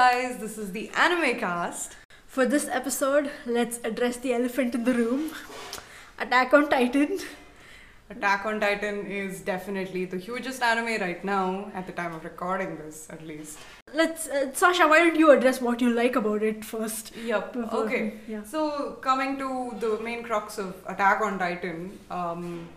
guys, this is the Anime Cast. For this episode, let's address the elephant in the room Attack on Titan. Attack on Titan is definitely the hugest anime right now, at the time of recording this at least. Let's, uh, Sasha, why don't you address what you like about it first? Yep, before- okay. Yeah. So, coming to the main crux of Attack on Titan, um,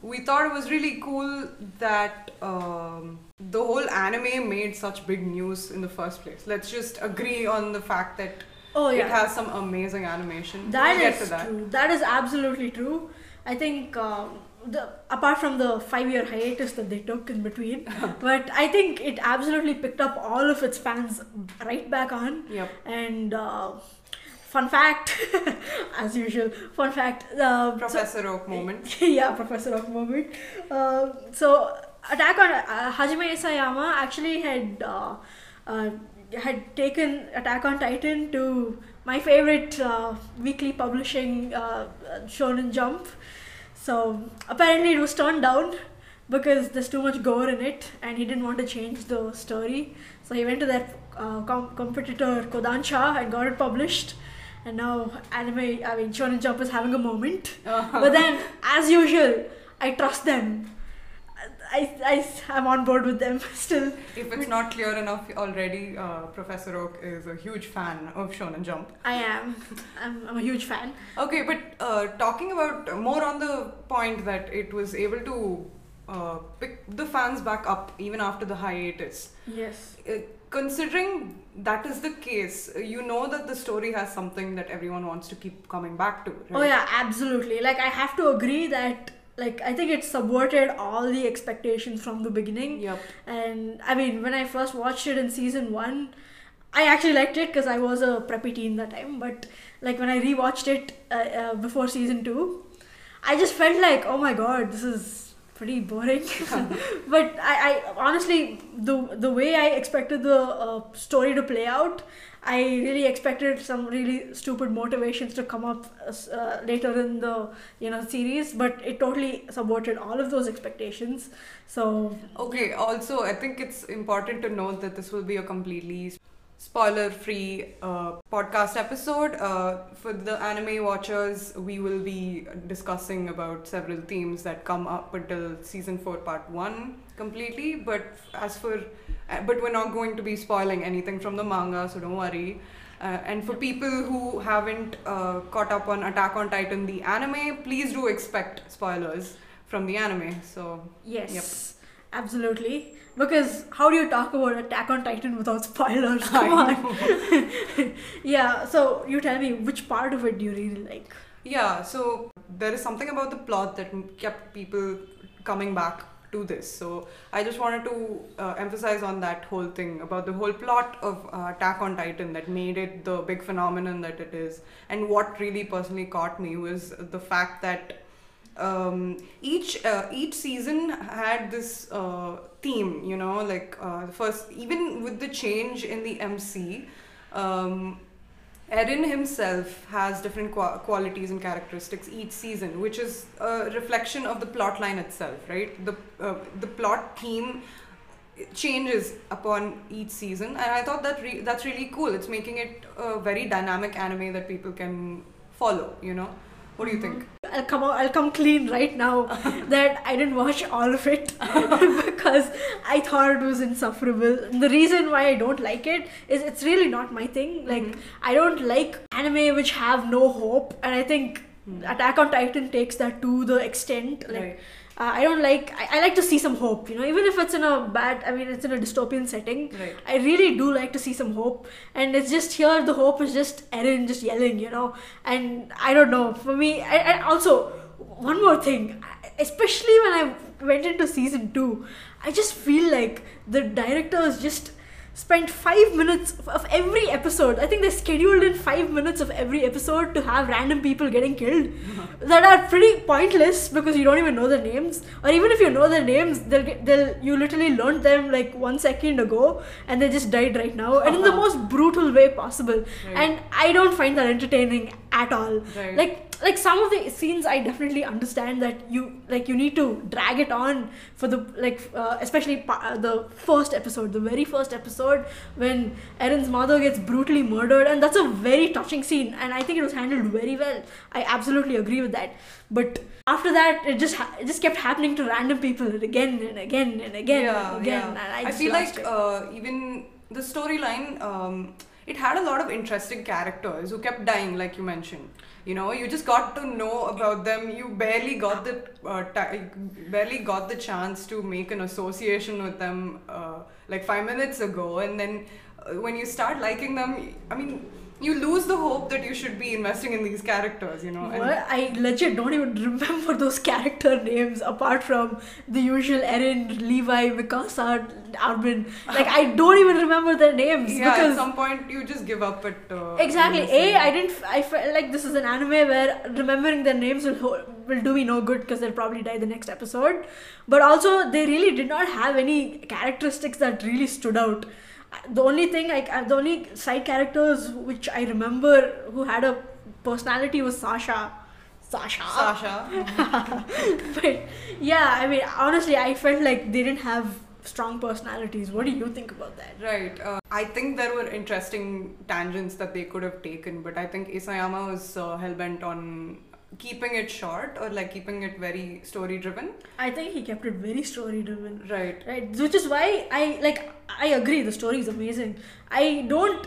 we thought it was really cool that um, the whole anime made such big news in the first place. Let's just agree on the fact that Oh, it has some amazing animation. That we'll get is that. true. That is absolutely true. I think um, the apart from the five-year hiatus that they took in between, but I think it absolutely picked up all of its fans right back on. Yep. And uh, fun fact, as usual, fun fact. Uh, so- Professor Oak moment. yeah, Professor Oak moment. Uh, so Attack on uh, Hajime Isayama actually had uh, uh, had taken Attack on Titan to my favorite uh, weekly publishing uh, Shonen Jump. So apparently it was turned down because there's too much gore in it, and he didn't want to change the story. So he went to their uh, com- competitor Kodansha and got it published. And now anime, I mean Shonen Jump is having a moment but then as usual i trust them I, I am on board with them still If it's not clear enough already, uh, Professor Oak is a huge fan of Shonen Jump. i am i'm, I'm a huge fan Okay, but uh, talking about more on the point that it was able to uh, pick the fans back up even after the hiatus. yes Uh, considering that is the case, uh, you know that the story has something that everyone wants to keep coming back to. Right? oh yeah absolutely like i have to agree that like i think it subverted all the expectations from the beginning Yep. and i mean when i first watched it in season one i actually liked it because i was a preppy teen that time but like when i rewatched it uh, uh, before season two i just felt like oh my god this is pretty boring. But I, I honestly the the way i expected the uh, story to play out i really expected some really stupid motivations to come up uh, later in the you know series but it totally subverted all of those expectations. So Okay, also, I think it's important to note that this will be a completely spoiler free uh, podcast episode. Uh, for the anime watchers, we will be discussing about several themes that come up until season 4, part 1 completely. But as for, uh, but we're not going to be spoiling anything from the manga, so don't worry. Uh, and for people who haven't uh, caught up on Attack on Titan, the anime, please do expect spoilers from the anime. So, Yes, absolutely. Because how do you talk about Attack on Titan without spoilers? Come on. yeah, so you tell me which part of it do you really like? Yeah, so there is something about the plot that kept people coming back to this. So I just wanted to uh, emphasize on that whole thing about the whole plot of uh, Attack on Titan that made it the big phenomenon that it is. And what really personally caught me was the fact that um, each uh, each season had this uh, theme, you know, like uh, first even with the change in the MC. Um, Eren himself has different qua- qualities and characteristics each season, which is a reflection of the plot line itself, right? The uh, the plot theme changes upon each season, and I thought that re- that's really cool. It's making it a very dynamic anime that people can follow. You know, what do you think? I'll come out, I'll come clean right now that I didn't watch all of it because I thought it was insufferable. The reason why I don't like it is it's really not my thing. Like Mhm. I don't like anime which have no hope, and I think Attack on Titan takes that to the extent. Like Right. uh, I don't like. I, I like to see some hope. You know, even if it's in a bad. I mean, it's in a dystopian setting. Right. I really do like to see some hope, and it's just here. The hope is just Eren just yelling, you know. And I don't know. For me, I, and also one more thing, especially when I went into season two, I just feel like the director is just spent five minutes of every episode. I think they scheduled in five minutes of every episode to have random people getting killed that are pretty pointless because you don't even know their names. Or even if you know their names, they'll get they'll you literally learned them like one second ago and they just died right now and in the most brutal way possible. Right. And I don't find that entertaining at all. Right. Like like some of the scenes I definitely understand that you like you need to drag it on for the like uh, especially pa- uh, the first episode, the very first episode when Eren's mother gets brutally murdered, and that's a very touching scene, and I think it was handled very well. I absolutely agree with that. But after that, it just ha- it just kept happening to random people again and again and again yeah, and again. yeah. And I, I, feel like uh, even the storyline, um, it had a lot of interesting characters who kept dying, like you mentioned. You know, you just got to know about them. You barely got the uh, ti barely got the chance to make an association with them, uh, like five minutes ago, and then uh, when you start liking them, I mean, you lose the hope that you should be investing in these characters. You know, What? I legit don't even remember those character names apart from the usual Eren, Levi, Mikasa, Armin. Like I don't even remember their names yeah, at some point you just give up at uh, exactly. A, I didn't. I felt like this is an anime where remembering their names will will do me no good because they'll probably die the next episode. But also, they really did not have any characteristics that really stood out. The only thing, like uh, the only side characters which I remember who had a personality was Sasha. Sasha. Sasha. but yeah, I mean, honestly, I felt like they didn't have strong personalities. What do you think about that? Right. Uh, I think there were interesting tangents that they could have taken, but I think Isayama was uh, hell bent on keeping it short or like keeping it very story driven. I think he kept it very story driven. Right. Right, which is why I like. I agree, the story is amazing. I don't,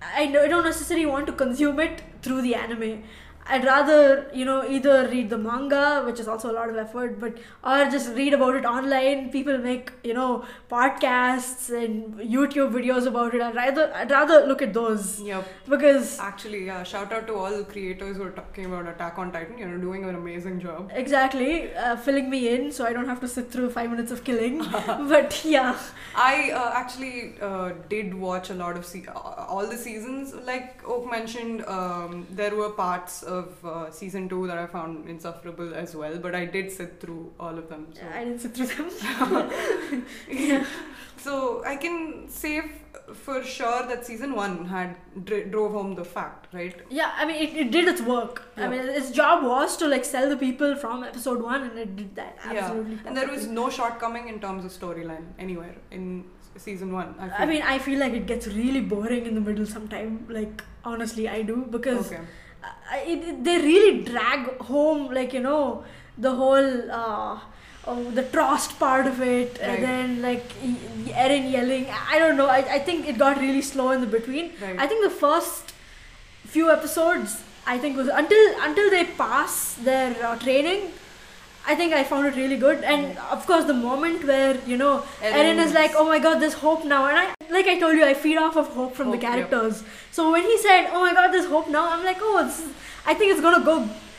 I don't necessarily want to consume it through the anime. I'd rather, you know, either read the manga, which is also a lot of effort, but or just read about it online. People make, you know, podcasts and YouTube videos about it. I'd rather, I'd rather look at those Yep. because Actually, yeah. Shout out to all the creators who are talking about Attack on Titan. You know, doing an amazing job. exactly uh, filling me in, so I don't have to sit through five minutes of killing. but yeah, I uh, actually uh, did watch a lot of se- uh, all the seasons. Like Oak mentioned, um, there were parts of uh, season two that I found insufferable as well, but I did sit through all of them. So. I didn't sit through them. So I can say f- for sure that season one had dr- drove home the fact, right? Yeah, I mean, it, it did its work. I mean, its job was to like sell the people from episode one, and it did that absolutely. yeah, and there was no shortcoming in terms of storyline anywhere in season one. I, I mean, I feel like it gets really boring in the middle sometime. Like, honestly, I do because okay, it, they really drag home, like you know, the whole. Uh, Oh, the Trost part of it, Right. and then like y- yelling. I don't know. I, I think it got really slow in the between. right. I think the first few episodes, I think was until until they pass their uh, training. I think I found it really good, and of course the moment where you know Eren is like, "Oh my God, there's hope now," and I like I told you, I feed off of hope from the Hope, yep. characters. So when he said, "Oh my God, there's hope now," I'm like, "Oh, I think it's gonna go,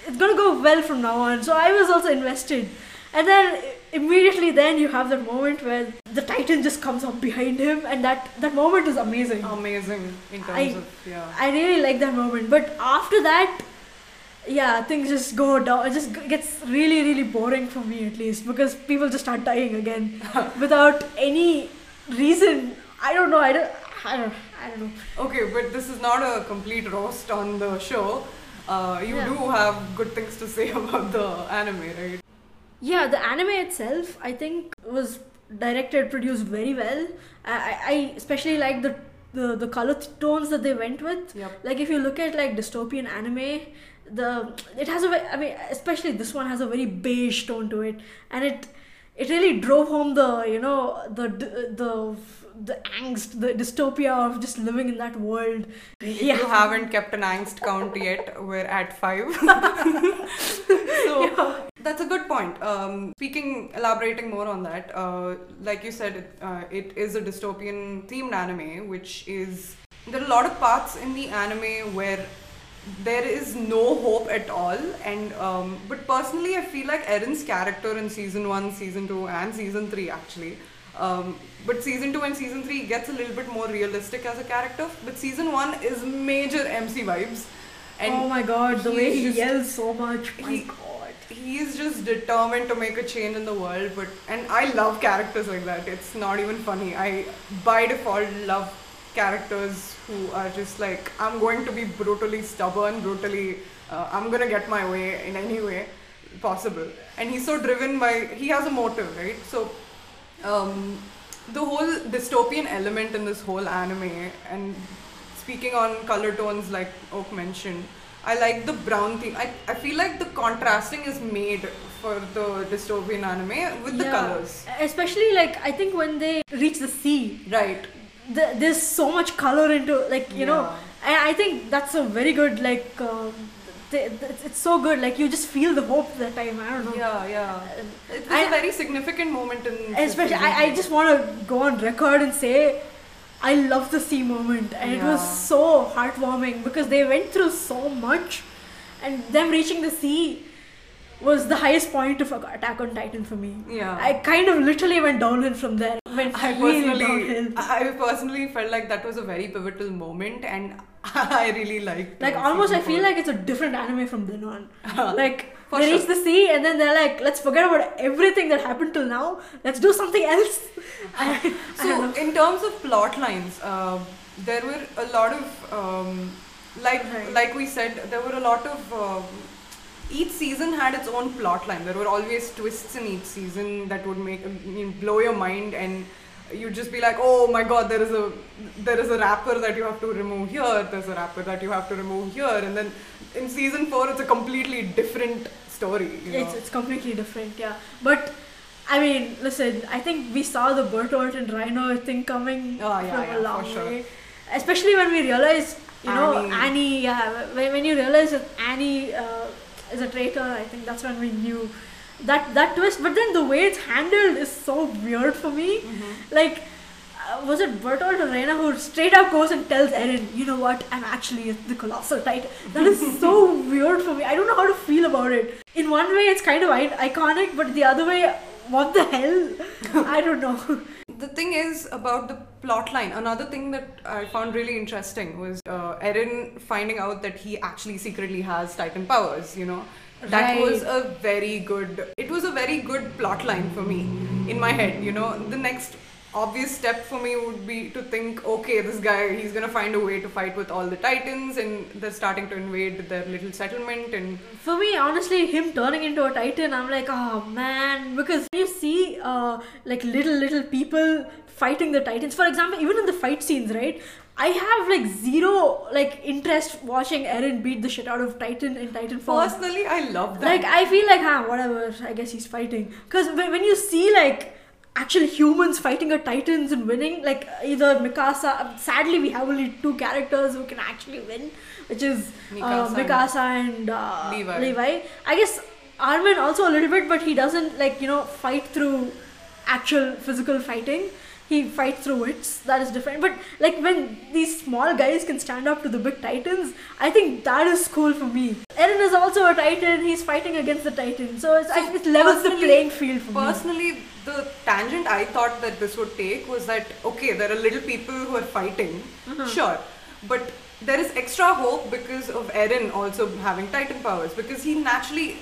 it's gonna go well from now on." So I was also invested, and then immediately then you have that moment where the Titan just comes up behind him, and that that moment is amazing. amazing in terms I- of yeah. I really like that moment. But after that, yeah, things just go down. It just gets really, really boring for me at least because people just start dying again without any reason. I don't know. I don't. I don't. I don't know. Okay, but this is not a complete roast on the show. Uh, you Yeah. do have good things to say about the anime, right? Yeah, the anime itself, I think, was directed, produced very well. I, I especially like the the the color tones that they went with. Yep. like if you look at like dystopian anime the it has a i mean especially this one has a very beige tone to it. And it it really drove home the you know the the the angst the dystopia of just living in that world. Yeah. you haven't kept an angst count yet, we're at five. so that's a good point. Um, speaking, elaborating more on that, uh, like you said, it, uh, it is a dystopian themed anime, which is there are a lot of parts in the anime where there is no hope at all. And um, but personally i feel like eren's character in season 1 season 2 and season 3 actually um, but season 2 and season 3 gets a little bit more realistic as a character. But season 1 is major mc vibes. And oh my god the way he just- yells so much. My he- god. he is just determined to make a change in the world but and i love characters like that. It's not even funny. I by default love characters who are just like, I'm going to be brutally stubborn, brutally, uh, I'm gonna get my way in any way possible. And he's so driven by, he has a motive, right? So, um, the whole dystopian element in this whole anime, and speaking on color tones, like Oak mentioned, I like the brown theme. I, I feel like the contrasting is made for the dystopian anime with the Yeah. colors. Especially like I think when they reach the sea, Right. The, there's so much color into like you know, Yeah. and I think that's a very good like. Um, th- th- it's so good. Like you just feel the hope that time. I don't know. Yeah, yeah. it's a very significant moment in. Especially, I, I just want to go on record and say I love the sea moment, and it was so heartwarming because they went through so much, and them reaching the sea was the highest point of Attack on Titan for me. Yeah. I kind of literally went downhill from there. Went I really downhill. I personally felt like that was a very pivotal moment, and I really liked. It. Like uh, almost, I feel like it's a different anime from then on. like For they sure. reach the sea and then they're like, let's forget about everything that happened till now. Let's do something else. I, I So, know. in terms of plot lines, uh, there were a lot of, um, like Right. like we said, there were a lot of. Um, each season had its own plot line. There were always twists in each season that would make blow your mind, and you'd just be like, "Oh my God, there is a there is a wrapper that you have to remove here. There's a wrapper that you have to remove here." And then in season four, it's a completely different story. You know? It's, it's completely different, yeah. But I mean, listen, I think we saw the Bertolt and Reiner thing coming Oh, yeah, from yeah, a long sure. way. Especially when we realized, you know, Annie. Annie, yeah, when, when you realize that Annie uh, is a traitor, I think that's when we knew that that twist. But then the way it's handled is so weird for me. Mhm. Like, uh, was it Bertolt or Reiner who straight up goes and tells Eren, you know what, I'm actually the colossal titan. That is so weird for me. I don't know how to feel about it. In one way, it's kind of I- iconic, but the other way, what the hell? I don't know. The thing is about the plot line. Another thing that I found really interesting was uh, Eren finding out that he actually secretly has Titan powers. You know, that Right. was a very good. It was a very good plot line for me in my head. You know, the next obvious step for me would be to think, okay, this guy he's gonna find a way to fight with all the Titans, and they're starting to invade their little settlement, and For me, honestly, him turning into a titan, I'm like, oh man, because you see, uh, like little little people fighting the titans. For example, even in the fight scenes, right? I have like zero like interest watching Eren beat the shit out of Titan in Titan form. personally, I love that. Like I feel like, huh, whatever. I guess he's fighting. Because when, when you see like actual humans fighting a titans and winning, like either Mikasa. Sadly, we have only two characters who can actually win, which is uh, Mikasa and Mikasa and uh, Levi. I guess Armin also a little bit, but he doesn't like you know fight through actual physical fighting. He fights through it. That is different. But like when these small guys can stand up to the big titans, I think that is cool for me. Eren is also a titan. He's fighting against the titan, so it's, So it levels the playing field for me. Personally, the tangent I thought that this would take was that okay, there are little people who are fighting, Uh-huh. sure, but there is extra hope because of Eren also having Titan powers because he naturally.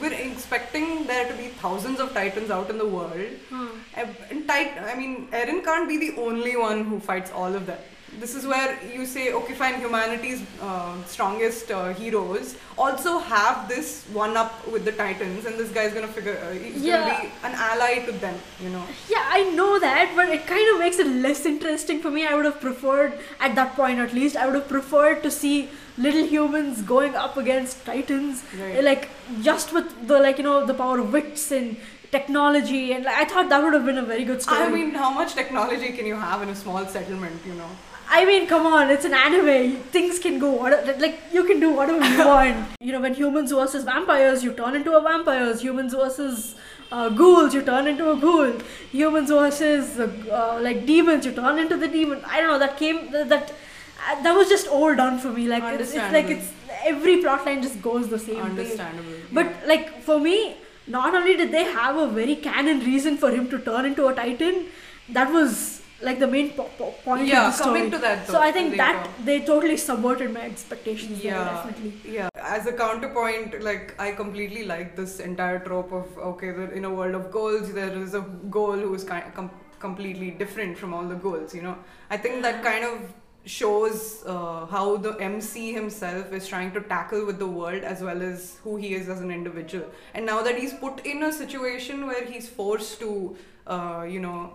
We're expecting there to be thousands of titans out in the world. Hmm. And tit- I mean, Eren can't be the only one who fights all of them. This is where you say, okay, fine, humanity's uh, strongest uh, heroes also have this one up with the titans, and this guy's gonna figure, uh, he's Yeah. gonna be an ally to them, you know. Yeah, I know that, but it kind of makes it less interesting for me. I would have preferred, at that point at least, I would have preferred to see little humans going up against titans, Right. like just with the like you know the power of wits and technology, and like, I thought that would have been a very good story. I mean, how much technology can you have in a small settlement, you know? I mean, come on, it's an anime. Things can go whatever, like you can do whatever you want. You know, when humans versus vampires, you turn into a vampires. Humans versus uh, ghouls, you turn into a ghoul. Humans versus uh, uh, like demons, you turn into the demon. I don't know. That came that that, uh, that was just all done for me. Like it's, it's like it's every plotline just goes the same way. Understandable. But like for me, not only did they have a very canon reason for him to turn into a titan, that was like the main po- po- point Yeah, of the story. coming to that, Though, so I think that they totally subverted my expectations. there, yeah definitely. yeah as a counterpoint like i completely like this entire trope of okay in a world of ghouls there is a ghoul who is kind com- completely different from all the ghouls. You know, I think that kind of shows uh, how the MC himself is trying to tackle with the world as well as who he is as an individual. And now that he's put in a situation where he's forced to, uh, you know,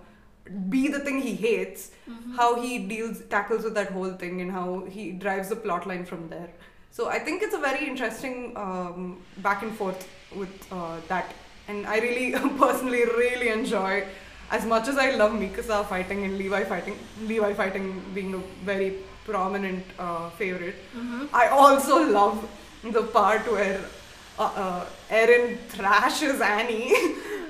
be the thing he hates, how he deals tackles with that whole thing and how he drives the plot line from there. So I think it's a very interesting um, back and forth with uh, that, and I really personally really enjoy. As much as I love Mikasa fighting and Levi fighting, Levi fighting being a very prominent uh, favorite, I also love the part where uh, Eren thrashes Annie.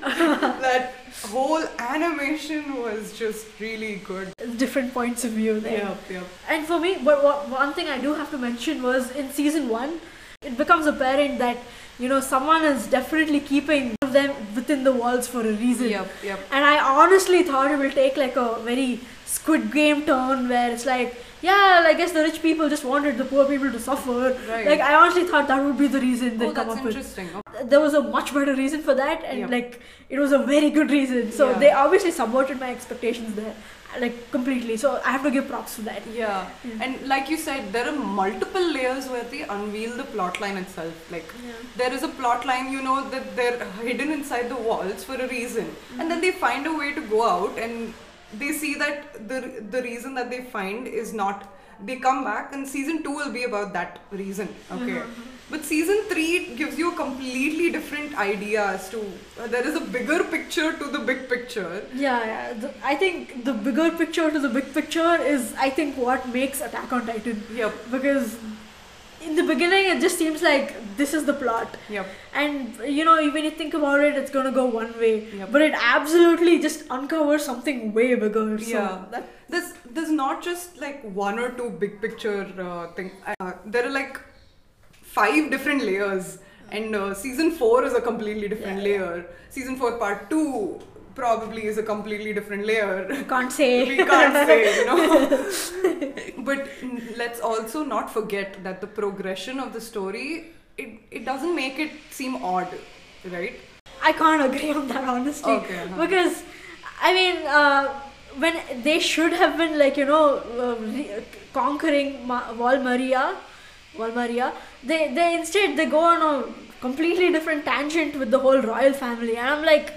that whole animation was just really good. Different points of view there. Yep, yep. And for me, but what, one thing I do have to mention was in season one, it becomes apparent that you know someone is definitely keeping them within the walls for a reason. Yep, yep. And I honestly thought it will take like a very Squid Game turn where it's like, yeah, I guess the rich people just wanted the poor people to suffer. Right. Like I honestly thought that would be the reason they Oh, come up with interesting. there was a much better reason for that and Yep. like it was a very good reason so Yeah. they obviously subverted my expectations there like completely so i have to give props to that Yeah, Yeah. and like you said, there are multiple layers where they unveil the plot line itself. Like there is a plot line, you know, that they're hidden inside the walls for a reason, and mm-hmm. then they find a way to go out, and they see that the the reason that they find is not. They come back, and season two will be about that reason. Okay, but season three gives you a completely different idea as to uh, there is a bigger picture to the big picture. yeah, yeah. The, i think the bigger picture to the big picture is i think what makes attack on titan Yep, because in the beginning it just seems like this is the plot yep. and you know when you think about it it's gonna go one way Yep. but it absolutely just uncovers something way bigger so Yeah. that, there's there's not just like one or two big picture uh, thing. Uh, there are like five different layers, and uh, season four is a completely different Yeah. layer. Season four part two probably is a completely different layer. can't say we can't say, you know. but let's also not forget that the progression of the story it, it doesn't make it seem odd, right? I can't agree on that honestly. Okay, uh-huh. Because, I mean, uh, when they should have been like you know uh, re- conquering Ma- Wall Maria, Valmaria, they they instead they go on a completely different tangent with the whole royal family, and I'm like,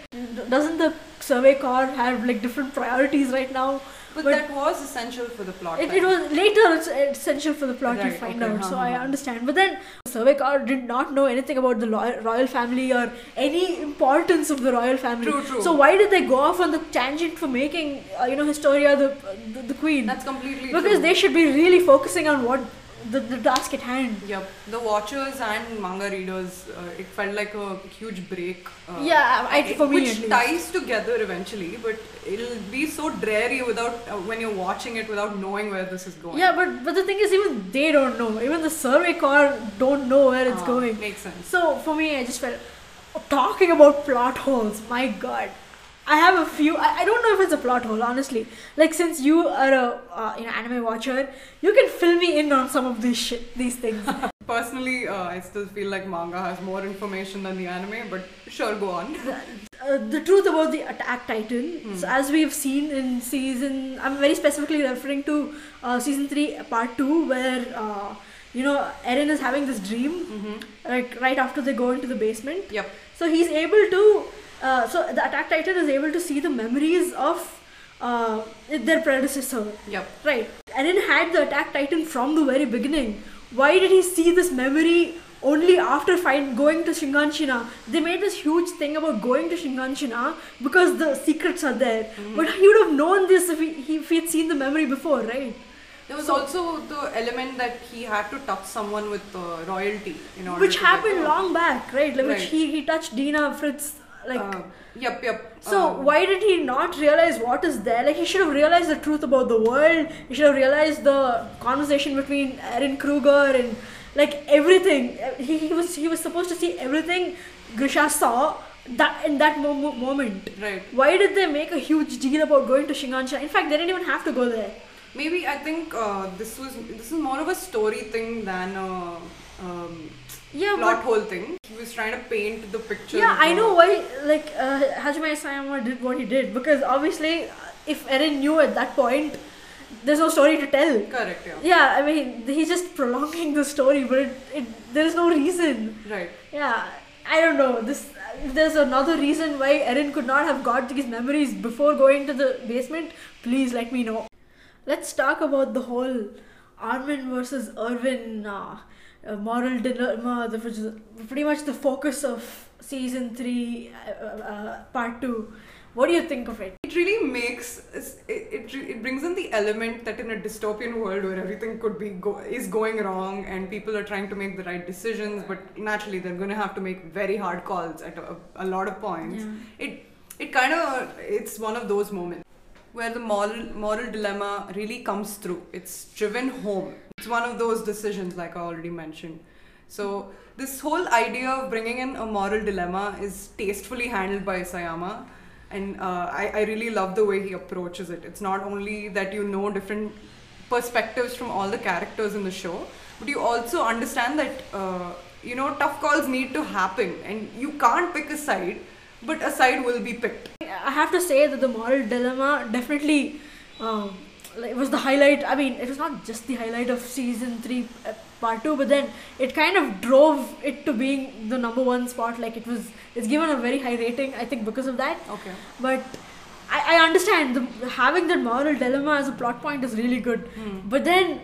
doesn't the Survey Corps have like different priorities right now? But, But- that was essential for the plot. It, it was later it's essential for the plot to Right, find okay, out, so uh-huh. I understand. But then the Survey Corps did not know anything about the lo- royal family or any importance of the royal family. True, true. So why did they go off on the tangent for making uh, you know Historia the the, the queen? That's completely because true. they should be really focusing on what the, the task at hand. Yep, the watchers and manga readers, uh, it felt like a huge break. Uh, Yeah, I- for me which ties together eventually, but it'll be so dreary without uh, when you're watching it without knowing where this is going. Yeah, but but the thing is, even they don't know. Even the Survey Corps don't know where it's Ah, going. Makes sense. So for me, I just felt talking about plot holes. My God, I have a few. I, I don't know if it's a plot hole, honestly. Like since you are a uh, you know anime watcher, you can fill me in on some of these shit, these things. Personally, uh, I still feel like manga has more information than the anime, but sure, go on. uh, the truth about the Attack Titan. So as we've seen in season, I'm very specifically referring to uh, season three, part two, where uh, you know Eren is having this dream, Mm-hmm. like right after they go into the basement. Yep. So he's able to. Uh, so the Attack Titan is able to see the memories of uh, their predecessor. Yep. Right. Eren had the Attack Titan from the very beginning. Why did he see this memory only after find, going to Shinganshina? They made this huge thing about going to Shinganshina because the secrets are there. But he would have known this if he, if he had seen the memory before, right? There was So- also the element that he had to touch someone with uh, royalty in order Which happened long back, right? Like, Which he, he touched Dina Fritz, like. Uh, yep, yep. So um, why did he not realize what is there? Like he should have realized the truth about the world. He should have realized the conversation between Eren Kruger and like everything. He, he was he was supposed to see everything Grisha saw that in that mo- mo- moment. Right. Why did they make a huge deal about going to Shinganshina? In fact, they didn't even have to go there. Maybe I think uh, this was this is more of a story thing than a um, Yeah, plot but whole thing. He was trying to paint the picture. yeah, I know why. Like uh, Hajime Isayama did what he did because obviously if Eren knew at that point, there's no story to tell. Correct. Yeah. Yeah, I mean, he's just prolonging the story, but it, it, there's no reason. Right. Yeah, I don't know. This there's another reason why Eren could not have got these memories before going to the basement, please let me know. Let's talk about the whole Armin versus Erwin uh, uh, moral dilemma, the, which is pretty much the focus of season three, uh, uh, part two. What do you think of it? It really makes it, it it brings in the element that in a dystopian world where everything could be go, is going wrong and people are trying to make the right decisions, but naturally they're going to have to make very hard calls at a, a lot of points. Yeah. It it kind of it's one of those moments where the moral moral dilemma really comes through. It's driven home. It's one of those decisions, like I already mentioned. So this whole idea of bringing in a moral dilemma is tastefully handled by Isayama. And uh, I, I really love the way he approaches it. It's not only that you know different perspectives from all the characters in the show but you also understand that uh, you know tough calls need to happen. And you can't pick a side but a side will be picked. I have to say that the moral dilemma definitely um, it was the highlight. I mean, it was not just the highlight of season three, uh, part two, but then it kind of drove it to being the number one spot. Like it was, it's given a very high rating. I think because of that. okay But I, I understand the, having that moral dilemma as a plot point is really good. Hmm. But then,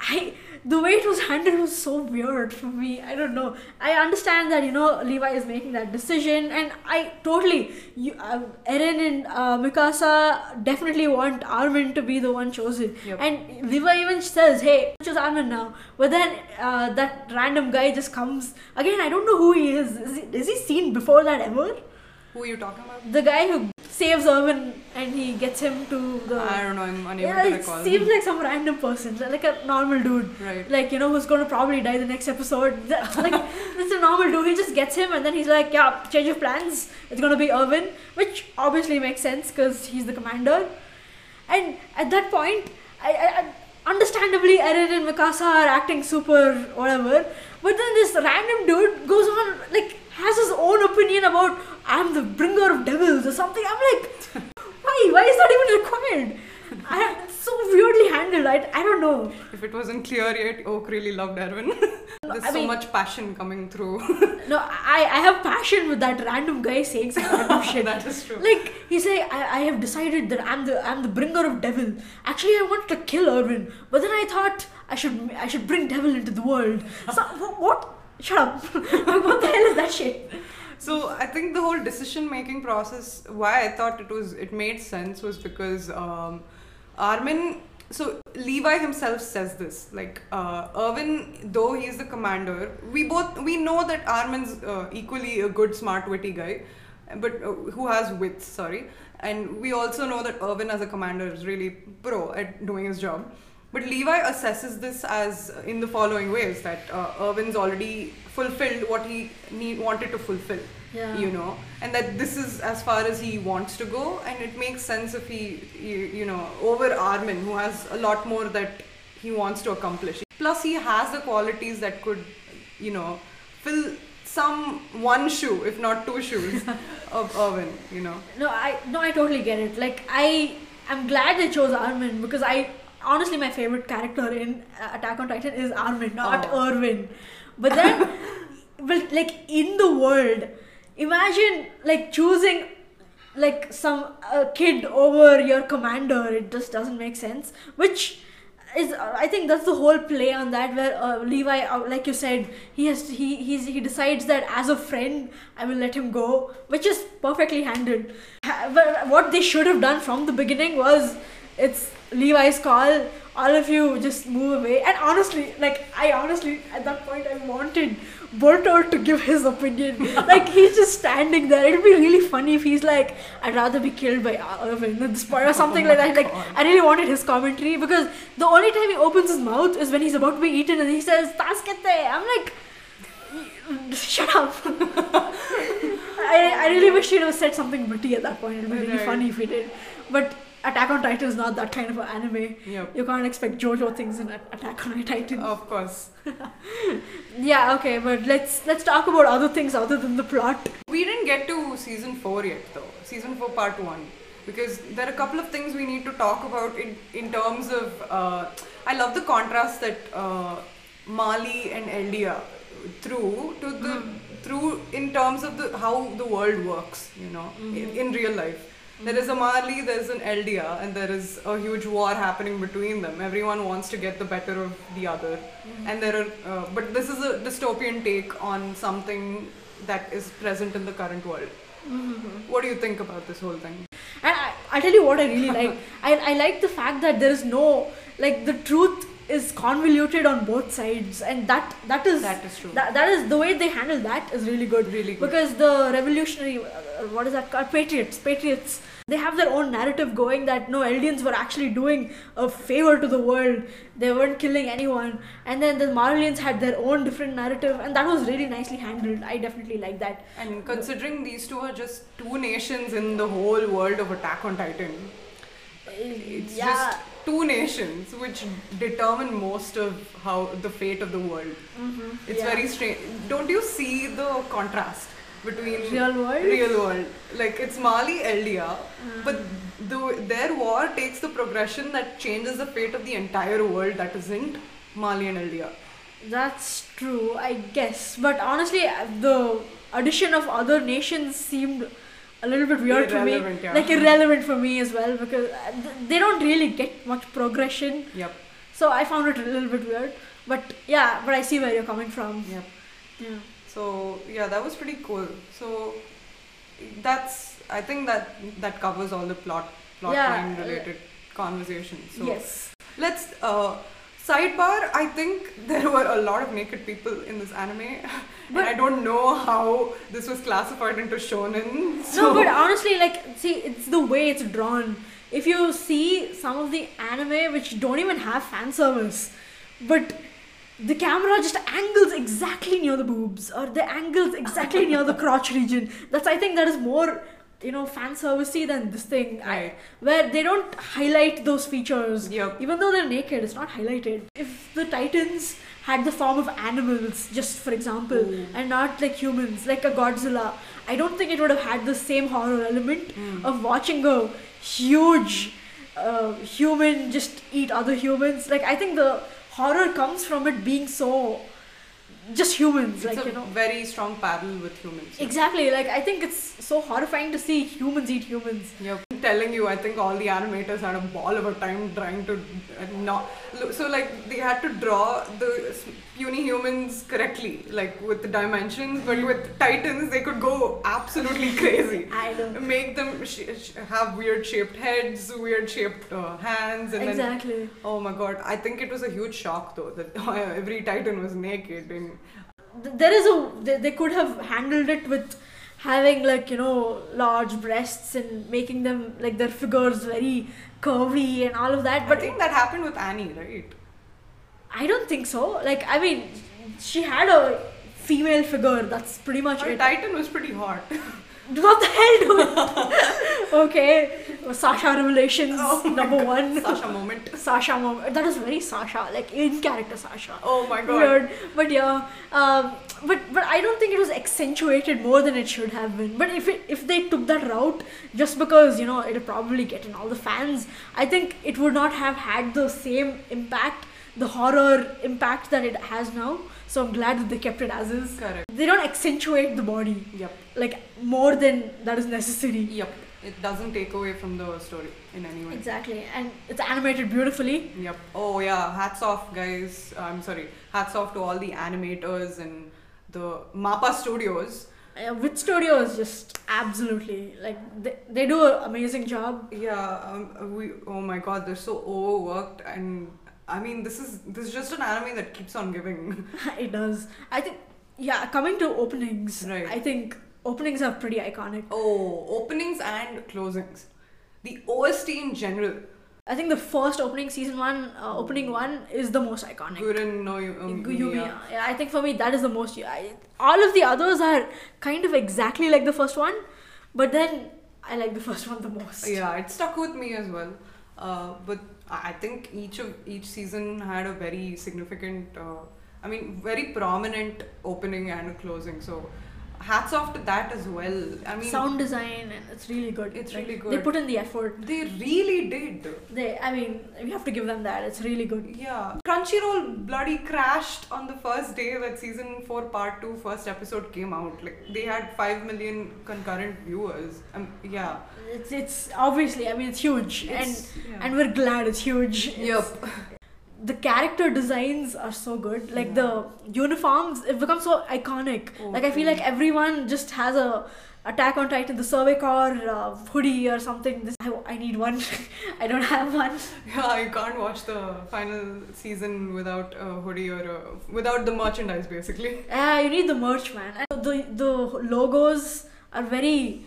I the way it was handled was so weird for me. I don't know. I understand that you know Levi is making that decision, and I totally you uh, Eren and uh, Mikasa definitely want Armin to be the one chosen. Yep. And Levi even says, "Hey, choose Armin now." But then uh, that random guy just comes again. I don't know who he is. Is he, is he seen before that ever? who are you talking about The guy who saves Erwin and he gets him to the. i don't know i'm unable yeah, to it recall. seems like some random person, like a normal dude. Right. Like you know who's going to probably die the next episode. Like it's a normal dude. He just gets him and then he's like yeah change of plans. It's going to be erwin which obviously makes sense because he's the commander. And at that point I, I, I understandably eren and mikasa are acting super whatever. But then this random dude goes on like has his own opinion about i'm the bringer of devils or something i'm like why why is that even required I, it's so weirdly handled I, I don't know if it wasn't clear yet oak really loved erwin there's I so mean- much passion coming through No, I, I have passion with that random guy saying some random shit. that is true Like he say, I, I have decided that I'm the I'm the bringer of devil. Actually, I wanted to kill Erwin, but then I thought I should I should bring devil into the world. So what? Shut up! what the hell is that shit? So I think the whole decision making process, why I thought it was it made sense was because um, Armin. So Levi himself says this, like uh, though he is the commander, we both we know that Armin's uh, equally a good, smart, witty guy, but uh, who has wits. Sorry, and we also know that Erwin as a commander is really pro at doing his job. But Levi assesses this as in the following ways that uh, Erwin's already fulfilled what he need, wanted to fulfill Yeah. you know and that this is as far as he wants to go and it makes sense if he you, you know over armin who has a lot more that he wants to accomplish plus he has the qualities that could you know fill some one shoe if not two shoes of erwin you know No, I no, I totally get it. Like I, I'm glad they chose Armin because I honestly my favorite character in uh, Attack on Titan is Armin, not Oh. Erwin. But then, but like in the world, imagine like choosing like some uh, kid over your commander. It just doesn't make sense. Which is uh, I think that's the whole play on that where uh, Levi, uh, like you said, he has he he's, he decides that as a friend I will let him go, which is perfectly handled. Ha- But what they should have done from the beginning was it's Levi's call. All of you just move away. And honestly, like I honestly at that point I wanted Bertolt to give his opinion. like he's just standing there. It'd be really funny if he's like, I'd rather be killed by uh, Erwin at this point or oh something like that. Like I really wanted his commentary because the only time he opens his mouth is when he's about to be eaten and he says, Taskete. I'm like, shut up. I, I really wish he'd have said something witty at that point. It'd be really Right. funny if he did. But Attack on Titan is not that kind of an anime. yep You can't expect JoJo things in Attack on Titan. of course Yeah, okay, but let's let's talk about other things other than the plot. we didn't get to season 4 yet though season 4 part 1 because there are a couple of things we need to talk about in, in terms of. Uh, I love the contrast that uh, Marley and Eldia through to the through in terms of the how the world works. You know, in, in real life. There is a Marley, there is an Eldia, and there is a huge war happening between them. Everyone wants to get the better of the other, and there are. Uh, but this is a dystopian take on something that is present in the current world. What do you think about this whole thing? And I, I tell you what I really like. I, I like the fact that there is no like the truth is convoluted on both sides, and that that is That is true. That, that is the way they handle that is really good. Really good. Because the revolutionary, uh, what is that called? Patriots. Patriots. They have their own narrative going that no Eldians were actually doing a favor to the world. They weren't killing anyone. And then the Marleyans had their own different narrative, and that was really nicely handled. I definitely like that. And considering these two are just two nations in the whole world of Attack on Titan, it's yeah. just two nations which determine most of how the fate of the world. Mhm. It's Yeah. very strange. Don't you see the contrast between Real world? real world? Like it's Marley Eldia, Mm. but the, their war takes the progression that changes the fate of the entire world that isn't Marley and Eldia. That's true, I guess. But honestly, the addition of other nations seemed a little bit weird for me. Yeah. Like irrelevant for me as well because uh, they don't really get much progression. Yep. So I found it a little bit weird. But yeah, but I see where you're coming from. Yep. Yeah. So yeah, that was pretty cool. So that's I think that that covers all the plot plot Yeah, line related conversations. So yes. let's uh, sidebar. I think there were a lot of naked people in this anime, and But- I don't know how this was classified into shonen. So No, but honestly, like, see, it's the way it's drawn. If you see some of the anime which don't even have fan service, but the camera just angles exactly near the boobs or the angles exactly near the crotch region. That's I think that is more you know fan servicey than this thing. I, where they don't highlight those features. Yep. Even though they're naked, it's not highlighted. If the Titans had the form of animals, just for example, Ooh. and not like humans, like a Godzilla, I don't think it would have had the same horror element Mm. of watching a huge uh, human just eat other humans. Like I think the horror comes from it being so just humans, it's like a you know. very strong parallel with humans. Exactly, like I think it's so horrifying to see humans eat humans. Yep. Telling you, I think all the animators had a ball of a time trying to uh, not. So like they had to draw the puny humans correctly, like with the dimensions, but with Titans they could go absolutely crazy. I know. Make them sh- sh- have weird shaped heads, weird shaped uh, hands, and then Exactly. oh my god! I think it was a huge shock though that every Titan was naked and There is a they, they could have handled it with having like you know large breasts and making them like their figures very curvy and all of that. I But think that happened with Annie, right? I don't think so. Like I mean, she had a female figure. That's pretty much Her it. Titan was pretty hot. What the hell? Do okay, Sasha revelations Oh number God. one. Sasha moment. Sasha moment. That is very Sasha, like in character Sasha. Oh my god. Weird, but yeah. Um, but but I don't think it was accentuated more than it should have been. But if it if they took that route, just because you know it'll probably get in all the fans, I think it would not have had the same impact, the horror impact that it has now. So I'm glad that they kept it as is. Correct. They don't accentuate the body Yep. like more than that is necessary. Yep. It doesn't take away from the story in any way. Exactly, and it's animated beautifully. Yep. Oh yeah. Hats off, guys. I'm sorry. Hats off to all the animators and the Mappa Studios. Uh, with studios, just absolutely like they, they do an amazing job. Yeah. Um, we. Oh my god. They're so overworked, and I mean, this is this is just an anime that keeps on giving. it does. I think, yeah. Coming to openings, Right. I think openings are pretty iconic. Oh, openings and closings. The OST in general. I think the first opening, season one, uh, opening one, is the most iconic. Guren no um. Yumiya. Yeah, I think for me that is the most. I, all of the others are kind of exactly like the first one, but then I like the first one the most. Yeah, it stuck with me as well. Uh, but I think each of each season had a very significant, uh, I mean, very prominent opening and a closing. So hats off to that as well. I mean, Sound design, it's really good. It's Like, really good. They put in the effort. they really did. They, I mean, we have to give them that. It's really good. Yeah. Crunchyroll bloody crashed on the first day that season 4 part 2 first episode came out. Like they had 5 million concurrent viewers. Um, yeah. It's, it's obviously, I mean, it's huge, It's- and yeah. and we're glad it's huge. Yep. The character designs are so good. Like Yeah. the uniforms, it becomes so iconic. Oh, like I feel like everyone just has a Attack on Titan, the Survey Corps uh, hoodie or something. This I, I need one. I don't have one. Yeah, you can't watch the final season without a hoodie or a, without the merchandise basically. Yeah, you need the merch, man. And the the logos are very,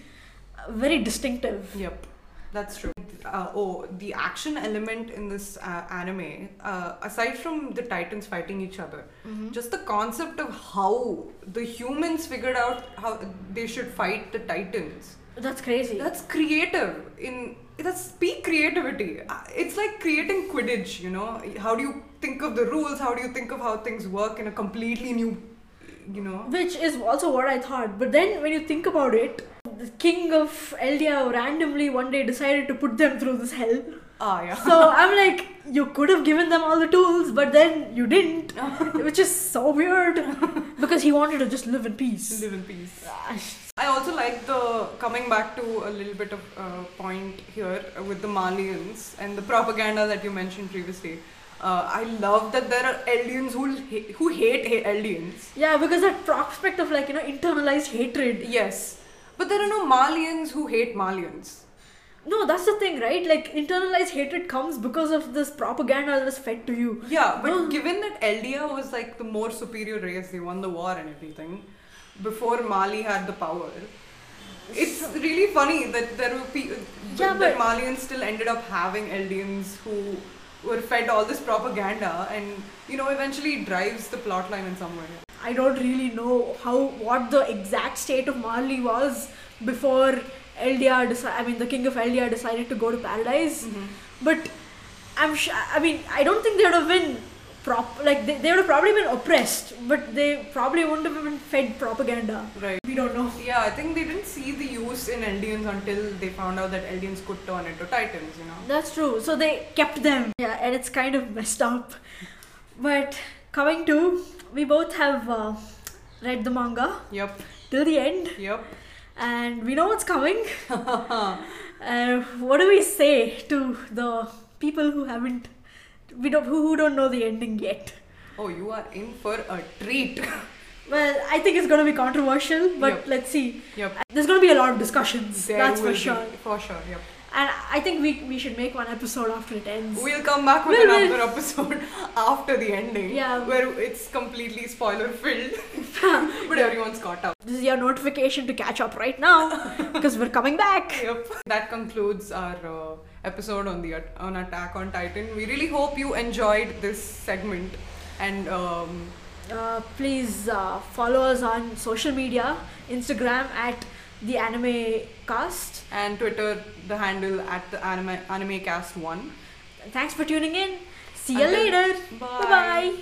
very distinctive. Yep, that's true. Uh, oh, the action element in this uh, anime, uh, aside from the titans fighting each other, just the concept of how the humans figured out how they should fight the titans. That's crazy. That's creative. In that's peak creativity. Uh, It's like creating Quidditch. You know, how do you think of the rules? How do you think of how things work in a completely new, you know? Which is also what I thought. But then when you think about it, the king of Eldia randomly one day decided to put them through this hell. Ah, yeah. So I'm like, you could have given them all the tools, but then you didn't, which is so weird. Because he wanted to just live in peace. Live in peace. I also like the coming back to a little bit of uh, point here with the Marleyans and the propaganda that you mentioned previously. Uh, I love that there are Eldians who ha- who hate ha- Eldians. Yeah, because that prospect of like, you know, internalized hatred. Yes, but there are no Marleyans who hate Marleyans. No, that's the thing, right? Like, internalized hatred comes because of this propaganda that is fed to you. Yeah, but No. given that Eldia was like the more superior race, they won the war and everything before Marley had the power. It's really funny that there were people Yeah, that Marleyans still ended up having Eldians who were fed all this propaganda and you know eventually drives the plot line in some way. I don't really know how what the exact state of Marley was before Eldia deci- I mean the king of Eldia decided to go to paradise. Mm-hmm. But I'm sure I mean I don't think they would have been prop like they, they would have probably been oppressed, but they probably wouldn't have been fed propaganda. Right. We don't know. Yeah, I think they didn't see the use in Eldians until they found out that Eldians could turn into Titans, you know. That's true. So they kept them. Yeah, and it's kind of messed up. But coming to, we both have uh, read the manga Yep, till the end, yep. and we know what's coming. uh, what do we say to the people who haven't, we don't, who, who don't know the ending yet? Oh, you are in for a treat. Well, I think it's going to be controversial, but Yep. let's see. yep. There's going to be a lot of discussions. There that's for be- sure. For sure, yep. And I think we we should make one episode after it ends. We'll come back with We'll- another episode after the ending. Yeah. Where it's completely spoiler filled. but everyone's caught up. This is your notification to catch up right now because we're coming back. Yep. That concludes our uh, episode on the on Attack on Titan. We really hope you enjoyed this segment and um, Uh, please uh, follow us on social media Instagram at the anime cast. and Twitter the handle at the anime anime cast one. Thanks for tuning in. See you Until- later. Bye. Bye bye.